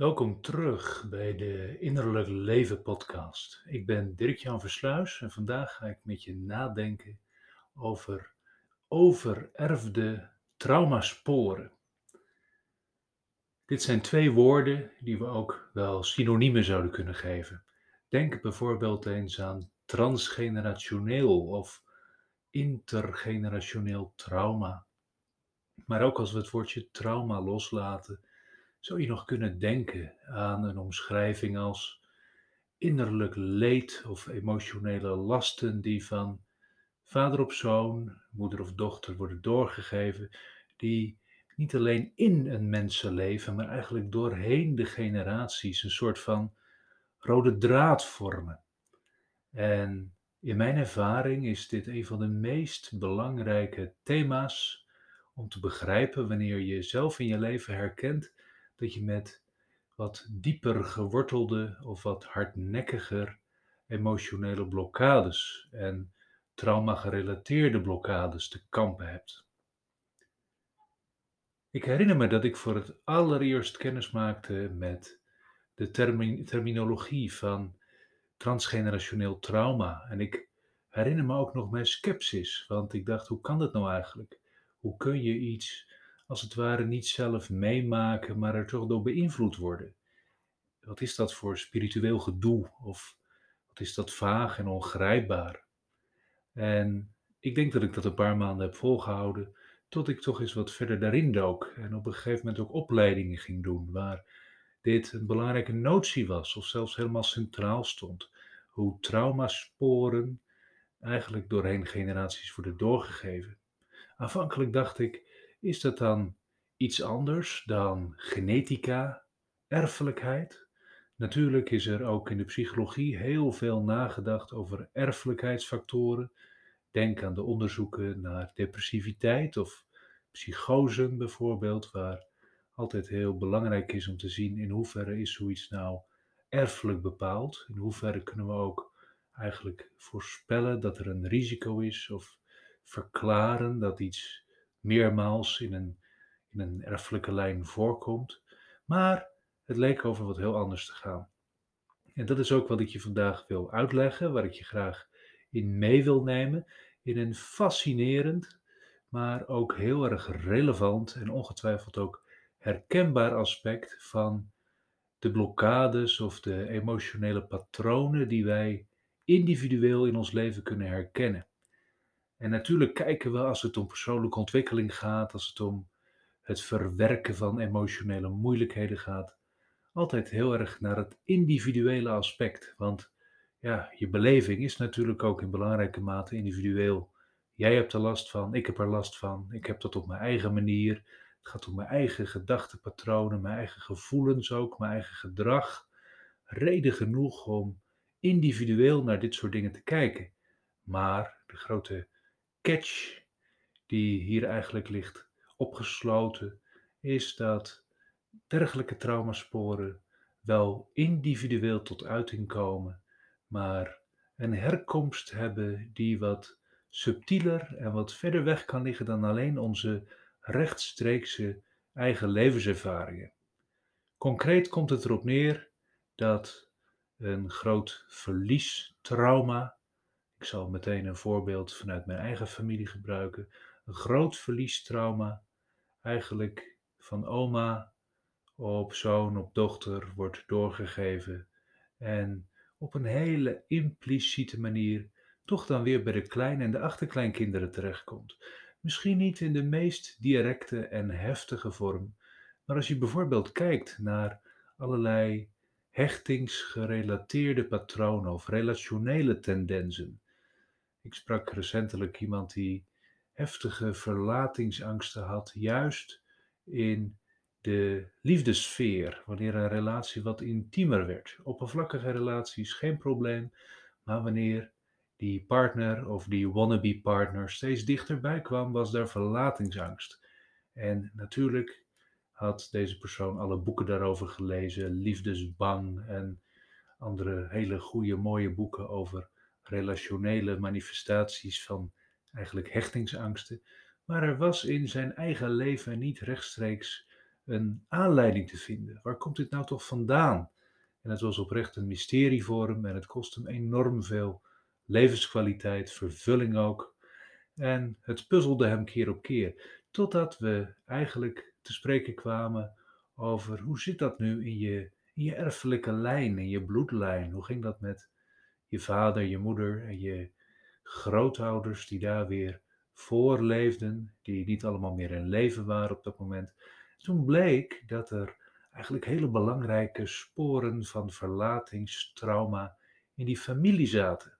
Welkom terug bij de Innerlijk Leven podcast. Ik ben Dirk-Jan Versluis en vandaag ga ik met je nadenken over overerfde traumasporen. Dit zijn twee woorden die we ook wel synoniemen zouden kunnen geven. Denk bijvoorbeeld eens aan transgenerationeel of intergenerationeel trauma. Maar ook als we het woordje trauma loslaten, zou je nog kunnen denken aan een omschrijving als innerlijk leed of emotionele lasten die van vader op zoon, moeder of dochter worden doorgegeven, die niet alleen in een mensenleven, maar eigenlijk doorheen de generaties een soort van rode draad vormen. En in mijn ervaring is dit een van de meest belangrijke thema's om te begrijpen wanneer je jezelf in je leven herkent dat je met wat dieper gewortelde of wat hardnekkiger emotionele blokkades en trauma-gerelateerde blokkades te kampen hebt. Ik herinner me dat ik voor het allereerst kennis maakte met de terminologie van transgenerationeel trauma. En ik herinner me ook nog mijn sceptisch, want ik dacht, hoe kan dat nou eigenlijk? Hoe kun je iets als het ware niet zelf meemaken, maar er toch door beïnvloed worden? Wat is dat voor spiritueel gedoe? Of wat is dat vaag en ongrijpbaar? En ik denk dat ik dat een paar maanden heb volgehouden, tot ik toch eens wat verder daarin dook. En op een gegeven moment ook opleidingen ging doen, waar dit een belangrijke notie was, of zelfs helemaal centraal stond. Hoe traumasporen eigenlijk doorheen generaties worden doorgegeven. Aanvankelijk dacht ik, is dat dan iets anders dan genetica, erfelijkheid? Natuurlijk is er ook in de psychologie heel veel nagedacht over erfelijkheidsfactoren. Denk aan de onderzoeken naar depressiviteit of psychosen bijvoorbeeld, waar altijd heel belangrijk is om te zien in hoeverre is zoiets nou erfelijk bepaald. In hoeverre kunnen we ook eigenlijk voorspellen dat er een risico is of verklaren dat iets meermaals in een, in een erfelijke lijn voorkomt. Maar het leek over wat heel anders te gaan. En dat is ook wat ik je vandaag wil uitleggen, waar ik je graag in mee wil nemen, in een fascinerend, maar ook heel erg relevant en ongetwijfeld ook herkenbaar aspect van de blokkades of de emotionele patronen die wij individueel in ons leven kunnen herkennen. En natuurlijk kijken we als het om persoonlijke ontwikkeling gaat, als het om het verwerken van emotionele moeilijkheden gaat, altijd heel erg naar het individuele aspect. Want ja, je beleving is natuurlijk ook in belangrijke mate individueel. Jij hebt er last van, ik heb er last van, ik heb dat op mijn eigen manier. Het gaat om mijn eigen gedachtepatronen, mijn eigen gevoelens ook, mijn eigen gedrag. Reden genoeg om individueel naar dit soort dingen te kijken. Maar de grote catch die hier eigenlijk ligt opgesloten, is dat dergelijke traumasporen wel individueel tot uiting komen, maar een herkomst hebben die wat subtieler en wat verder weg kan liggen dan alleen onze rechtstreekse eigen levenservaringen. Concreet komt het erop neer dat een groot verliestrauma ik zal meteen een voorbeeld vanuit mijn eigen familie gebruiken. Een groot verliestrauma, eigenlijk van oma op zoon, op dochter, wordt doorgegeven. En op een hele impliciete manier toch dan weer bij de kleine en de achterkleinkinderen terechtkomt. Misschien niet in de meest directe en heftige vorm, maar als je bijvoorbeeld kijkt naar allerlei hechtingsgerelateerde patronen of relationele tendensen, ik sprak recentelijk iemand die heftige verlatingsangsten had, juist in de liefdesfeer, wanneer een relatie wat intiemer werd. Oppervlakkige relaties geen probleem, maar wanneer die partner of die wannabe partner steeds dichterbij kwam, was daar verlatingsangst. En natuurlijk had deze persoon alle boeken daarover gelezen, liefdesbang en andere hele goede, mooie boeken over relationele manifestaties van eigenlijk hechtingsangsten, maar er was in zijn eigen leven niet rechtstreeks een aanleiding te vinden. Waar komt dit nou toch vandaan? En het was oprecht een mysterie voor hem en het kost hem enorm veel levenskwaliteit, vervulling ook. En het puzzelde hem keer op keer, totdat we eigenlijk te spreken kwamen over hoe zit dat nu in je, in je erfelijke lijn, in je bloedlijn? Hoe ging dat met je vader, je moeder en je grootouders die daar weer voor leefden, die niet allemaal meer in leven waren op dat moment. Toen bleek dat er eigenlijk hele belangrijke sporen van verlatingstrauma in die familie zaten.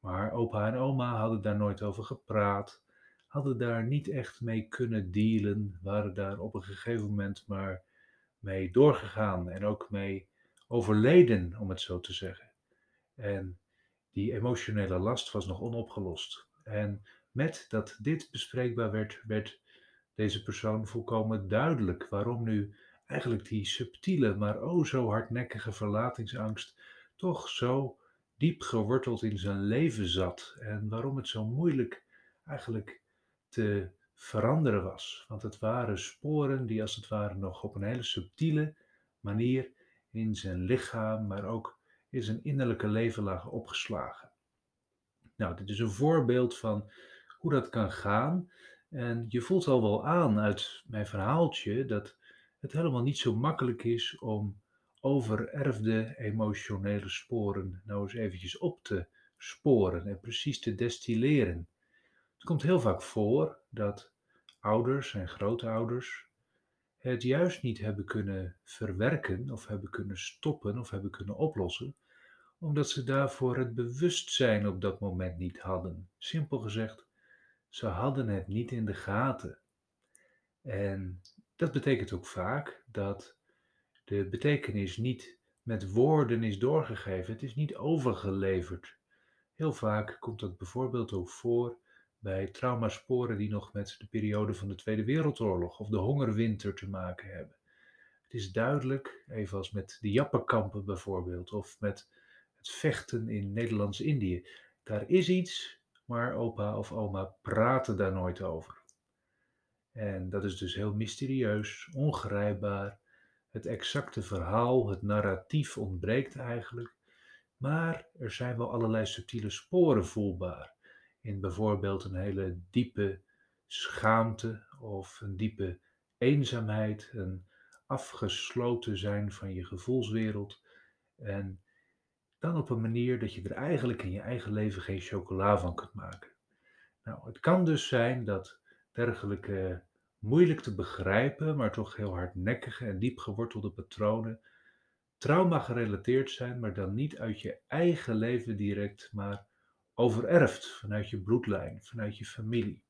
Maar opa en oma hadden daar nooit over gepraat, hadden daar niet echt mee kunnen dealen, waren daar op een gegeven moment maar mee doorgegaan en ook mee overleden, om het zo te zeggen. En die emotionele last was nog onopgelost. En met dat dit bespreekbaar werd, werd deze persoon volkomen duidelijk waarom nu eigenlijk die subtiele, maar o zo hardnekkige verlatingsangst toch zo diep geworteld in zijn leven zat en waarom het zo moeilijk eigenlijk te veranderen was. Want het waren sporen die als het ware nog op een hele subtiele manier in zijn lichaam, maar ook in zijn innerlijke leven lagen opgeslagen. Nou, dit is een voorbeeld van hoe dat kan gaan. En je voelt al wel aan uit mijn verhaaltje dat het helemaal niet zo makkelijk is om overerfde emotionele sporen nou eens eventjes op te sporen en precies te destilleren. Het komt heel vaak voor dat ouders en grootouders het juist niet hebben kunnen verwerken of hebben kunnen stoppen of hebben kunnen oplossen, omdat ze daarvoor het bewustzijn op dat moment niet hadden. Simpel gezegd, ze hadden het niet in de gaten. En dat betekent ook vaak dat de betekenis niet met woorden is doorgegeven, het is niet overgeleverd. Heel vaak komt dat bijvoorbeeld ook voor bij traumasporen die nog met de periode van de Tweede Wereldoorlog of de hongerwinter te maken hebben. Het is duidelijk, even als met de Jappenkampen bijvoorbeeld, of met het vechten in Nederlands-Indië. Daar is iets, maar opa of oma praten daar nooit over. En dat is dus heel mysterieus, ongrijpbaar. Het exacte verhaal, het narratief ontbreekt eigenlijk. Maar er zijn wel allerlei subtiele sporen voelbaar. In bijvoorbeeld een hele diepe schaamte of een diepe eenzaamheid, een afgesloten zijn van je gevoelswereld. En dan op een manier dat je er eigenlijk in je eigen leven geen chocola van kunt maken. Nou, het kan dus zijn dat dergelijke moeilijk te begrijpen, maar toch heel hardnekkige en diep gewortelde patronen trauma gerelateerd zijn, maar dan niet uit je eigen leven direct, maar overerfd vanuit je bloedlijn, vanuit je familie.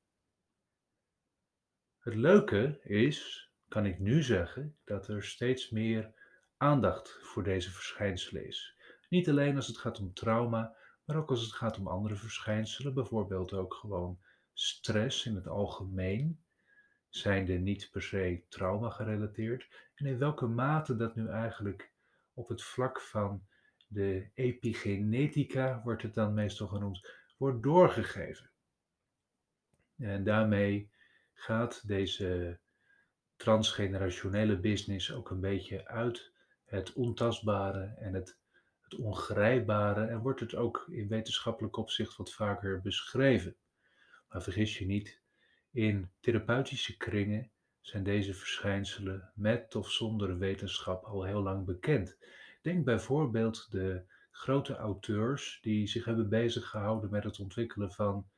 Het leuke is, kan ik nu zeggen, dat er steeds meer aandacht voor deze verschijnselen is. Niet alleen als het gaat om trauma, maar ook als het gaat om andere verschijnselen, bijvoorbeeld ook gewoon stress in het algemeen, zijnde niet per se trauma gerelateerd, en in welke mate dat nu eigenlijk op het vlak van de epigenetica, wordt het dan meestal genoemd, wordt doorgegeven. En daarmee gaat deze transgenerationele business ook een beetje uit het ontastbare en het het ongrijpbare en wordt het ook in wetenschappelijk opzicht wat vaker beschreven. Maar vergis je niet, in therapeutische kringen zijn deze verschijnselen met of zonder wetenschap al heel lang bekend. Denk bijvoorbeeld de grote auteurs die zich hebben bezig gehouden met het ontwikkelen van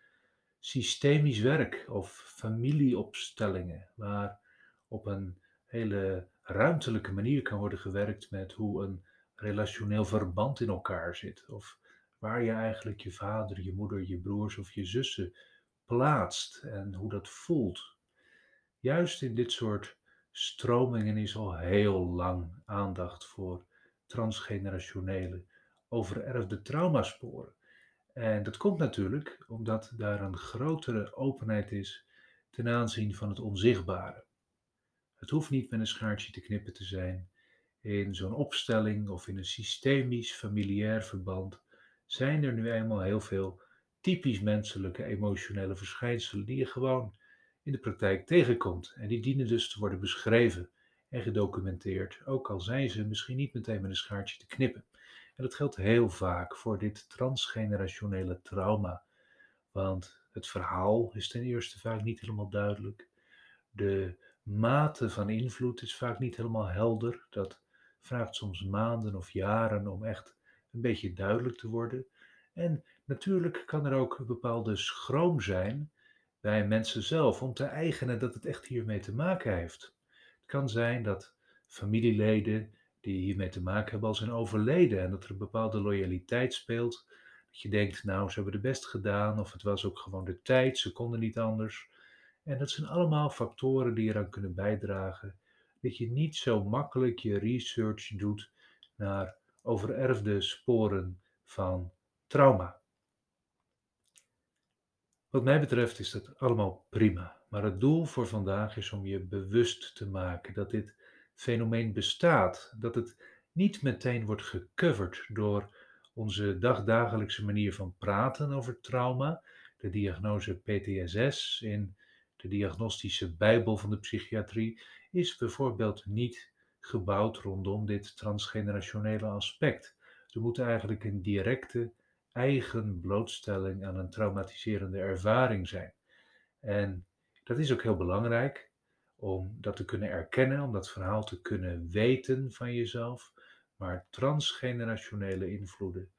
systemisch werk of familieopstellingen, waar op een hele ruimtelijke manier kan worden gewerkt met hoe een relationeel verband in elkaar zit. Of waar je eigenlijk je vader, je moeder, je broers of je zussen plaatst en hoe dat voelt. Juist in dit soort stromingen is al heel lang aandacht voor transgenerationele overerfde traumasporen. En dat komt natuurlijk omdat daar een grotere openheid is ten aanzien van het onzichtbare. Het hoeft niet met een schaartje te knippen te zijn in zo'n opstelling of in een systemisch familiair verband zijn er nu eenmaal heel veel typisch menselijke emotionele verschijnselen die je gewoon in de praktijk tegenkomt. En die dienen dus te worden beschreven en gedocumenteerd, ook al zijn ze misschien niet meteen met een schaartje te knippen. En dat geldt heel vaak voor dit transgenerationele trauma, want het verhaal is ten eerste vaak niet helemaal duidelijk. De mate van invloed is vaak niet helemaal helder. Dat vraagt soms maanden of jaren om echt een beetje duidelijk te worden. En natuurlijk kan er ook een bepaalde schroom zijn bij mensen zelf om te eigenen dat het echt hiermee te maken heeft. Kan zijn dat familieleden die hiermee te maken hebben al zijn overleden en dat er een bepaalde loyaliteit speelt. Dat je denkt, nou, ze hebben het best gedaan of het was ook gewoon de tijd, ze konden niet anders. En dat zijn allemaal factoren die eraan kunnen bijdragen dat je niet zo makkelijk je research doet naar overerfde sporen van trauma. Wat mij betreft is dat allemaal prima, maar het doel voor vandaag is om je bewust te maken dat dit fenomeen bestaat, dat het niet meteen wordt gecoverd door onze dagdagelijkse manier van praten over trauma, de diagnose PTSS in de diagnostische bijbel van de psychiatrie, is bijvoorbeeld niet gebouwd rondom dit transgenerationele aspect. Er moet eigenlijk een directe eigen blootstelling aan een traumatiserende ervaring zijn. En dat is ook heel belangrijk om dat te kunnen erkennen, om dat verhaal te kunnen weten van jezelf. Maar transgenerationele invloeden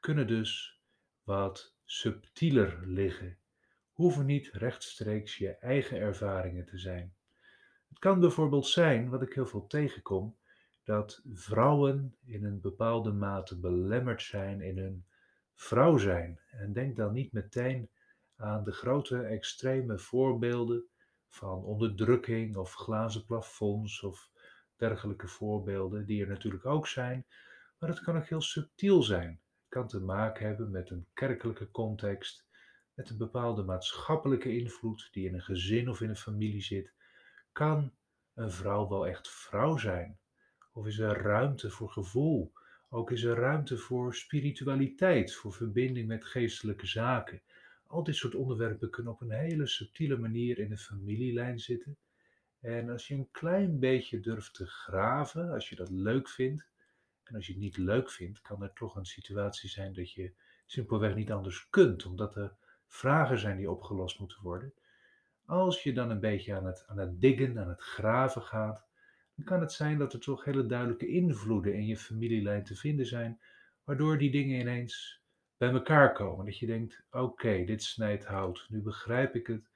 kunnen dus wat subtieler liggen, hoeven niet rechtstreeks je eigen ervaringen te zijn. Het kan bijvoorbeeld zijn, wat ik heel veel tegenkom, dat vrouwen in een bepaalde mate belemmerd zijn in hun vrouw zijn. En denk dan niet meteen aan de grote extreme voorbeelden van onderdrukking of glazen plafonds of dergelijke voorbeelden, die er natuurlijk ook zijn, maar het kan ook heel subtiel zijn. Het kan te maken hebben met een kerkelijke context, met een bepaalde maatschappelijke invloed die in een gezin of in een familie zit. Kan een vrouw wel echt vrouw zijn? Of is er ruimte voor gevoel? Ook is er ruimte voor spiritualiteit, voor verbinding met geestelijke zaken. Al dit soort onderwerpen kunnen op een hele subtiele manier in de familielijn zitten. En als je een klein beetje durft te graven, als je dat leuk vindt, en als je het niet leuk vindt, kan er toch een situatie zijn dat je simpelweg niet anders kunt, omdat er vragen zijn die opgelost moeten worden. Als je dan een beetje aan het, aan het diggen, aan het graven gaat, dan kan het zijn dat er toch hele duidelijke invloeden in je familielijn te vinden zijn, waardoor die dingen ineens bij elkaar komen. Dat je denkt, oké, dit snijdt hout, nu begrijp ik het,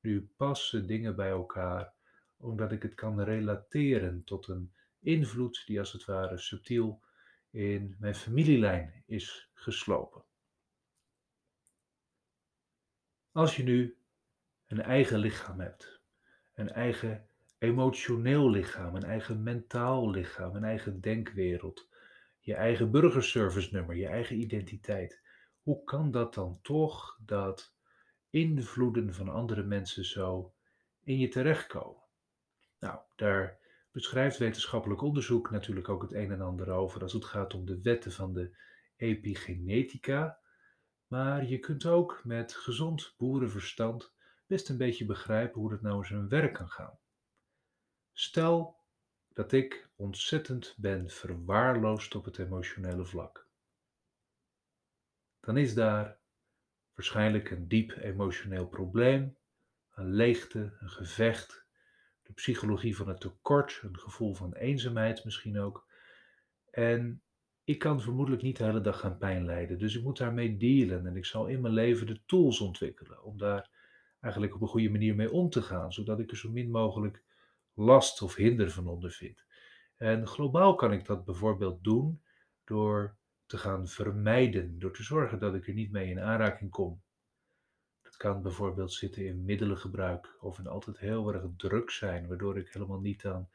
nu passen dingen bij elkaar, omdat ik het kan relateren tot een invloed die als het ware subtiel in mijn familielijn is geslopen. Als je nu een eigen lichaam hebt, een eigen emotioneel lichaam, een eigen mentaal lichaam, een eigen denkwereld, je eigen burgerservice nummer, je eigen identiteit. Hoe kan dat dan toch dat invloeden van andere mensen zo in je terechtkomen? Nou, daar beschrijft wetenschappelijk onderzoek natuurlijk ook het een en ander over als het gaat om de wetten van de epigenetica. Maar je kunt ook met gezond boerenverstand best een beetje begrijpen hoe dat nou zijn werk kan gaan. Stel dat ik ontzettend ben verwaarloosd op het emotionele vlak. Dan is daar waarschijnlijk een diep emotioneel probleem, een leegte, een gevecht, de psychologie van het tekort, een gevoel van eenzaamheid misschien ook. En ik kan vermoedelijk niet de hele dag gaan pijn lijden, dus ik moet daarmee dealen en ik zal in mijn leven de tools ontwikkelen om daar eigenlijk op een goede manier mee om te gaan, zodat ik er zo min mogelijk last of hinder van ondervind. En globaal kan ik dat bijvoorbeeld doen door te gaan vermijden, door te zorgen dat ik er niet mee in aanraking kom. Dat kan bijvoorbeeld zitten in middelengebruik of in altijd heel erg druk zijn, waardoor ik helemaal niet aan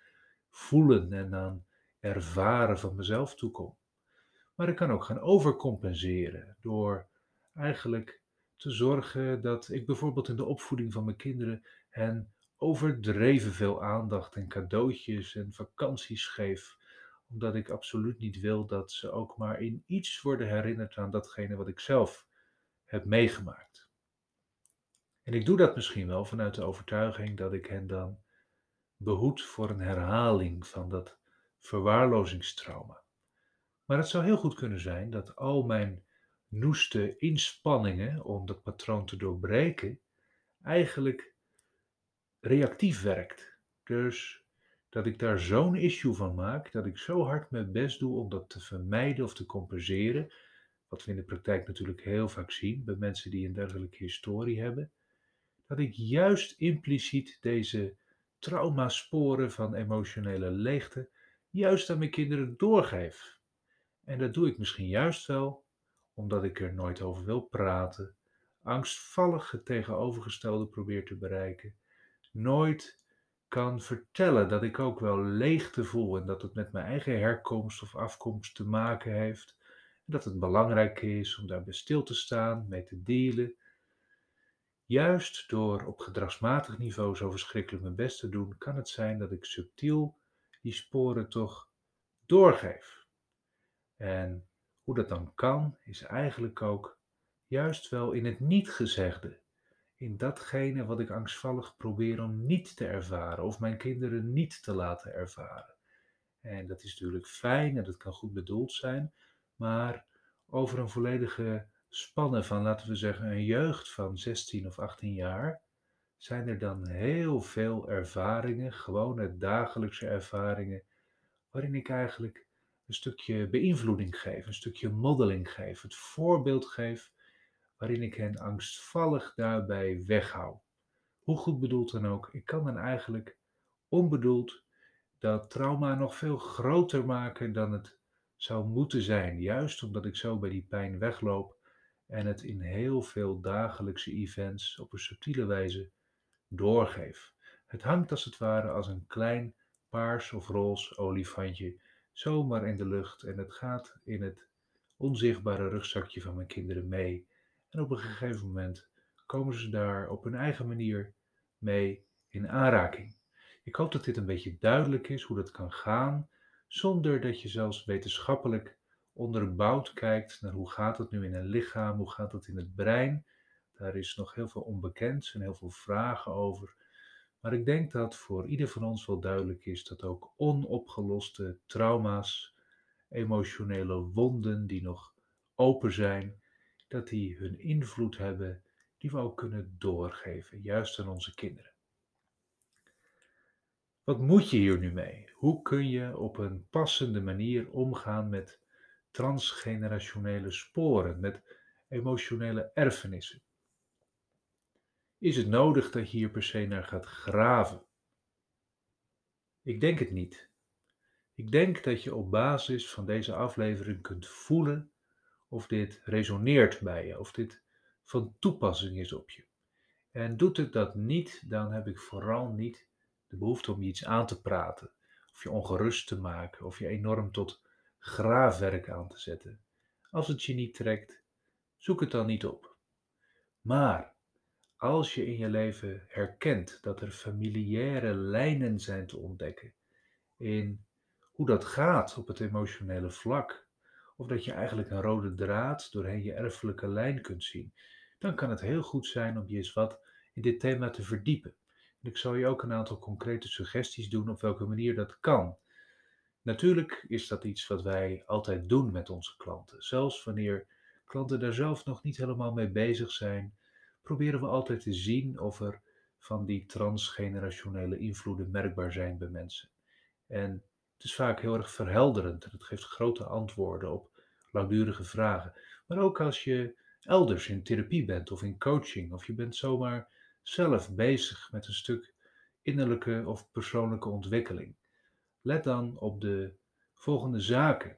voelen en aan ervaren van mezelf toekom. Maar ik kan ook gaan overcompenseren door eigenlijk te zorgen dat ik bijvoorbeeld in de opvoeding van mijn kinderen hen overdreven veel aandacht en cadeautjes en vakanties geef, omdat ik absoluut niet wil dat ze ook maar in iets worden herinnerd aan datgene wat ik zelf heb meegemaakt. En ik doe dat misschien wel vanuit de overtuiging dat ik hen dan behoed voor een herhaling van dat verwaarlozingstrauma. Maar het zou heel goed kunnen zijn dat al mijn noeste inspanningen om dat patroon te doorbreken eigenlijk reactief werkt. Dus dat ik daar zo'n issue van maak, dat ik zo hard mijn best doe om dat te vermijden of te compenseren, wat we in de praktijk natuurlijk heel vaak zien bij mensen die een dergelijke historie hebben, dat ik juist impliciet deze traumasporen van emotionele leegte juist aan mijn kinderen doorgeef. En dat doe ik misschien juist wel omdat ik er nooit over wil praten, angstvallig het tegenovergestelde probeer te bereiken, nooit kan vertellen dat ik ook wel leegte voel en dat het met mijn eigen herkomst of afkomst te maken heeft. En dat het belangrijk is om daarbij stil te staan, mee te delen. Juist door op gedragsmatig niveau zo verschrikkelijk mijn best te doen, kan het zijn dat ik subtiel die sporen toch doorgeef. En hoe dat dan kan, is eigenlijk ook juist wel in het niet-gezegde. In datgene wat ik angstvallig probeer om niet te ervaren of mijn kinderen niet te laten ervaren. En dat is natuurlijk fijn en dat kan goed bedoeld zijn, maar over een volledige spanne van, laten we zeggen, een jeugd van 16 of 18 jaar, zijn er dan heel veel ervaringen, gewone dagelijkse ervaringen, waarin ik eigenlijk een stukje beïnvloeding geef, een stukje modeling geef, het voorbeeld geef waarin ik hen angstvallig daarbij weghoud. Hoe goed bedoeld dan ook, ik kan dan eigenlijk onbedoeld dat trauma nog veel groter maken dan het zou moeten zijn, juist omdat ik zo bij die pijn wegloop en het in heel veel dagelijkse events op een subtiele wijze doorgeef. Het hangt als het ware als een klein paars of roze olifantje zomaar in de lucht en het gaat in het onzichtbare rugzakje van mijn kinderen mee. En op een gegeven moment komen ze daar op hun eigen manier mee in aanraking. Ik hoop dat dit een beetje duidelijk is hoe dat kan gaan, zonder dat je zelfs wetenschappelijk onderbouwd kijkt naar hoe gaat het nu in een lichaam, hoe gaat het in het brein. Daar is nog heel veel onbekend en heel veel vragen over. Maar ik denk dat voor ieder van ons wel duidelijk is dat ook onopgeloste trauma's, emotionele wonden die nog open zijn, dat die hun invloed hebben die we ook kunnen doorgeven, juist aan onze kinderen. Wat moet je hier nu mee? Hoe kun je op een passende manier omgaan met transgenerationele sporen, met emotionele erfenissen? Is het nodig dat je hier per se naar gaat graven? Ik denk het niet. Ik denk dat je op basis van deze aflevering kunt voelen of dit resoneert bij je, of dit van toepassing is op je. En doet het dat niet, dan heb ik vooral niet de behoefte om je iets aan te praten, of je ongerust te maken, of je enorm tot graafwerk aan te zetten. Als het je niet trekt, zoek het dan niet op. Maar als je in je leven herkent dat er familiaire lijnen zijn te ontdekken in hoe dat gaat op het emotionele vlak, of dat je eigenlijk een rode draad doorheen je erfelijke lijn kunt zien, dan kan het heel goed zijn om je eens wat in dit thema te verdiepen. En ik zal je ook een aantal concrete suggesties doen op welke manier dat kan. Natuurlijk is dat iets wat wij altijd doen met onze klanten, zelfs wanneer klanten daar zelf nog niet helemaal mee bezig zijn proberen we altijd te zien of er van die transgenerationele invloeden merkbaar zijn bij mensen. En het is vaak heel erg verhelderend en het geeft grote antwoorden op langdurige vragen. Maar ook als je elders in therapie bent of in coaching, of je bent zomaar zelf bezig met een stuk innerlijke of persoonlijke ontwikkeling. Let dan op de volgende zaken.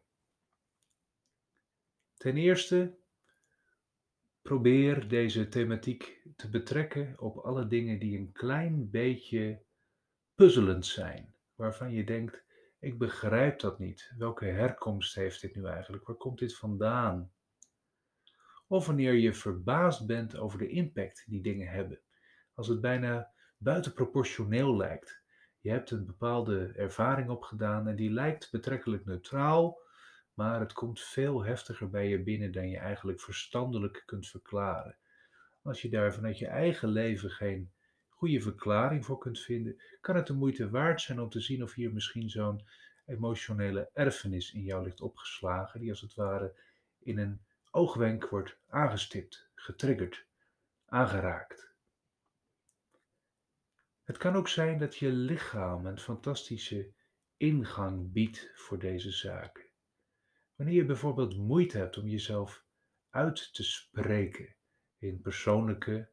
Ten eerste, Probeer deze thematiek te betrekken op alle dingen die een klein beetje puzzelend zijn, waarvan je denkt: ik begrijp dat niet. Welke herkomst heeft dit nu eigenlijk? Waar komt dit vandaan? Of wanneer je verbaasd bent over de impact die dingen hebben. Als het bijna buitenproportioneel lijkt. Je hebt een bepaalde ervaring opgedaan en die lijkt betrekkelijk neutraal, maar het komt veel heftiger bij je binnen dan je eigenlijk verstandelijk kunt verklaren. Als je daar vanuit je eigen leven geen goede verklaring voor kunt vinden, kan het de moeite waard zijn om te zien of hier misschien zo'n emotionele erfenis in jou ligt opgeslagen, die als het ware in een oogwenk wordt aangestipt, getriggerd, aangeraakt. Het kan ook zijn dat je lichaam een fantastische ingang biedt voor deze zaken. Wanneer je bijvoorbeeld moeite hebt om jezelf uit te spreken in persoonlijke,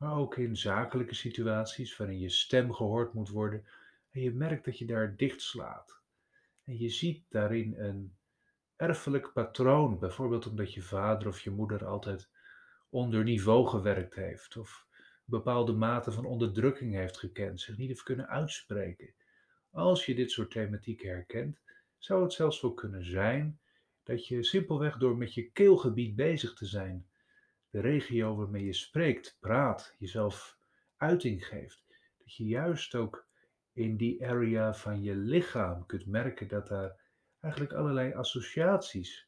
maar ook in zakelijke situaties waarin je stem gehoord moet worden en je merkt dat je daar dicht slaat. En je ziet daarin een erfelijk patroon, bijvoorbeeld omdat je vader of je moeder altijd onder niveau gewerkt heeft of bepaalde mate van onderdrukking heeft gekend, zich niet heeft kunnen uitspreken. Als je dit soort thematiek herkent, zou het zelfs wel kunnen zijn dat je simpelweg door met je keelgebied bezig te zijn, de regio waarmee je spreekt, praat, jezelf uiting geeft, dat je juist ook in die area van je lichaam kunt merken dat daar eigenlijk allerlei associaties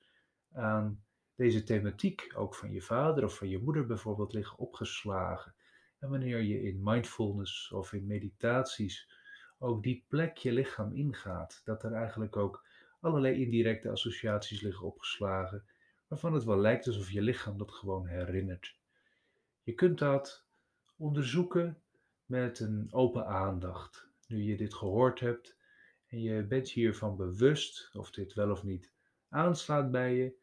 aan deze thematiek, ook van je vader of van je moeder bijvoorbeeld, liggen opgeslagen. En wanneer je in mindfulness of in meditaties ook die plek je lichaam ingaat, dat er eigenlijk ook allerlei indirecte associaties liggen opgeslagen, waarvan het wel lijkt alsof je lichaam dat gewoon herinnert. Je kunt dat onderzoeken met een open aandacht. Nu je dit gehoord hebt en je bent hiervan bewust of dit wel of niet aanslaat bij je,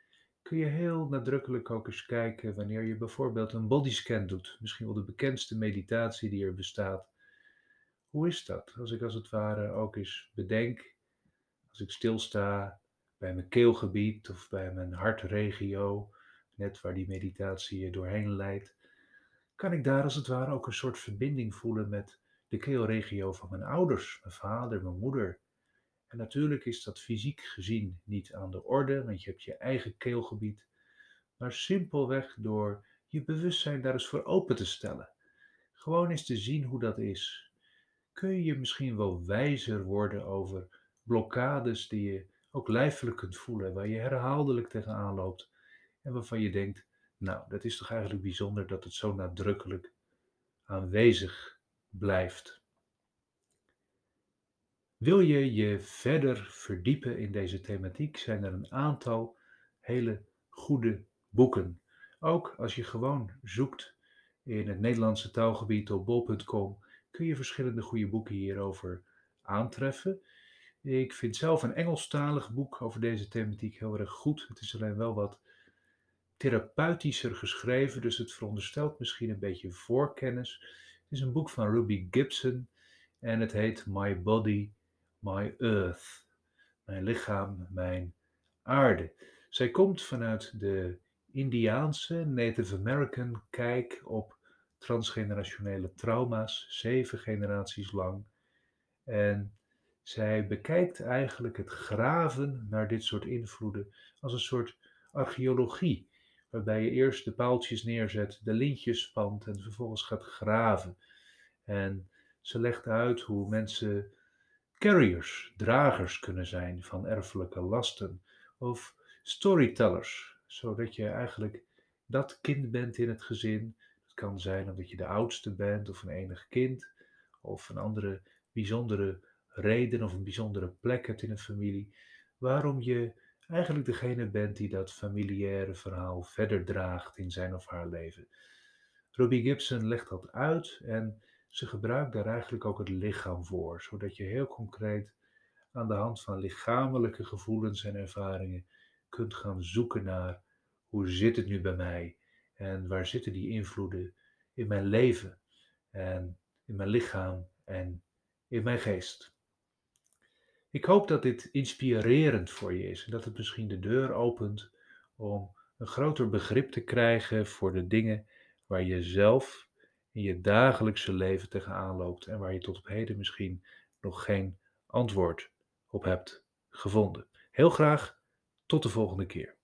kun je heel nadrukkelijk ook eens kijken wanneer je bijvoorbeeld een bodyscan doet. Misschien wel de bekendste meditatie die er bestaat. Hoe is dat? Als ik als het ware ook eens bedenk, als ik stilsta bij mijn keelgebied of bij mijn hartregio, net waar die meditatie je doorheen leidt, kan ik daar als het ware ook een soort verbinding voelen met de keelregio van mijn ouders, mijn vader, mijn moeder. En natuurlijk is dat fysiek gezien niet aan de orde, want je hebt je eigen keelgebied, maar simpelweg door je bewustzijn daar eens voor open te stellen. Gewoon eens te zien hoe dat is. Kun je misschien wel wijzer worden over blokkades die je ook lijfelijk kunt voelen, waar je herhaaldelijk tegenaan loopt en waarvan je denkt, nou, dat is toch eigenlijk bijzonder dat het zo nadrukkelijk aanwezig blijft. Wil je je verder verdiepen in deze thematiek, zijn er een aantal hele goede boeken. Ook als je gewoon zoekt in het Nederlandse taalgebied op bol.com, kun je verschillende goede boeken hierover aantreffen. Ik vind zelf een Engelstalig boek over deze thematiek heel erg goed. Het is alleen wel wat therapeutischer geschreven, dus het veronderstelt misschien een beetje voorkennis. Het is een boek van Ruby Gibson en het heet My Body, My Earth. Mijn lichaam, mijn aarde. Zij komt vanuit de Indiaanse Native American kijk op transgenerationele trauma's, zeven generaties lang. En zij bekijkt eigenlijk het graven naar dit soort invloeden als een soort archeologie, waarbij je eerst de paaltjes neerzet, de lintjes spant en vervolgens gaat graven. En ze legt uit hoe mensen carriers, dragers kunnen zijn van erfelijke lasten, of storytellers, zodat je eigenlijk dat kind bent in het gezin. Het kan zijn omdat je de oudste bent of een enig kind, of een andere bijzondere reden of een bijzondere plek hebt in een familie, waarom je eigenlijk degene bent die dat familiaire verhaal verder draagt in zijn of haar leven. Robbie Gibson legt dat uit en ze gebruikt daar eigenlijk ook het lichaam voor, zodat je heel concreet aan de hand van lichamelijke gevoelens en ervaringen kunt gaan zoeken naar hoe zit het nu bij mij en waar zitten die invloeden in mijn leven en in mijn lichaam en in mijn geest. Ik hoop dat dit inspirerend voor je is en dat het misschien de deur opent om een groter begrip te krijgen voor de dingen waar je zelf in je dagelijkse leven tegenaan loopt en waar je tot op heden misschien nog geen antwoord op hebt gevonden. Heel graag tot de volgende keer.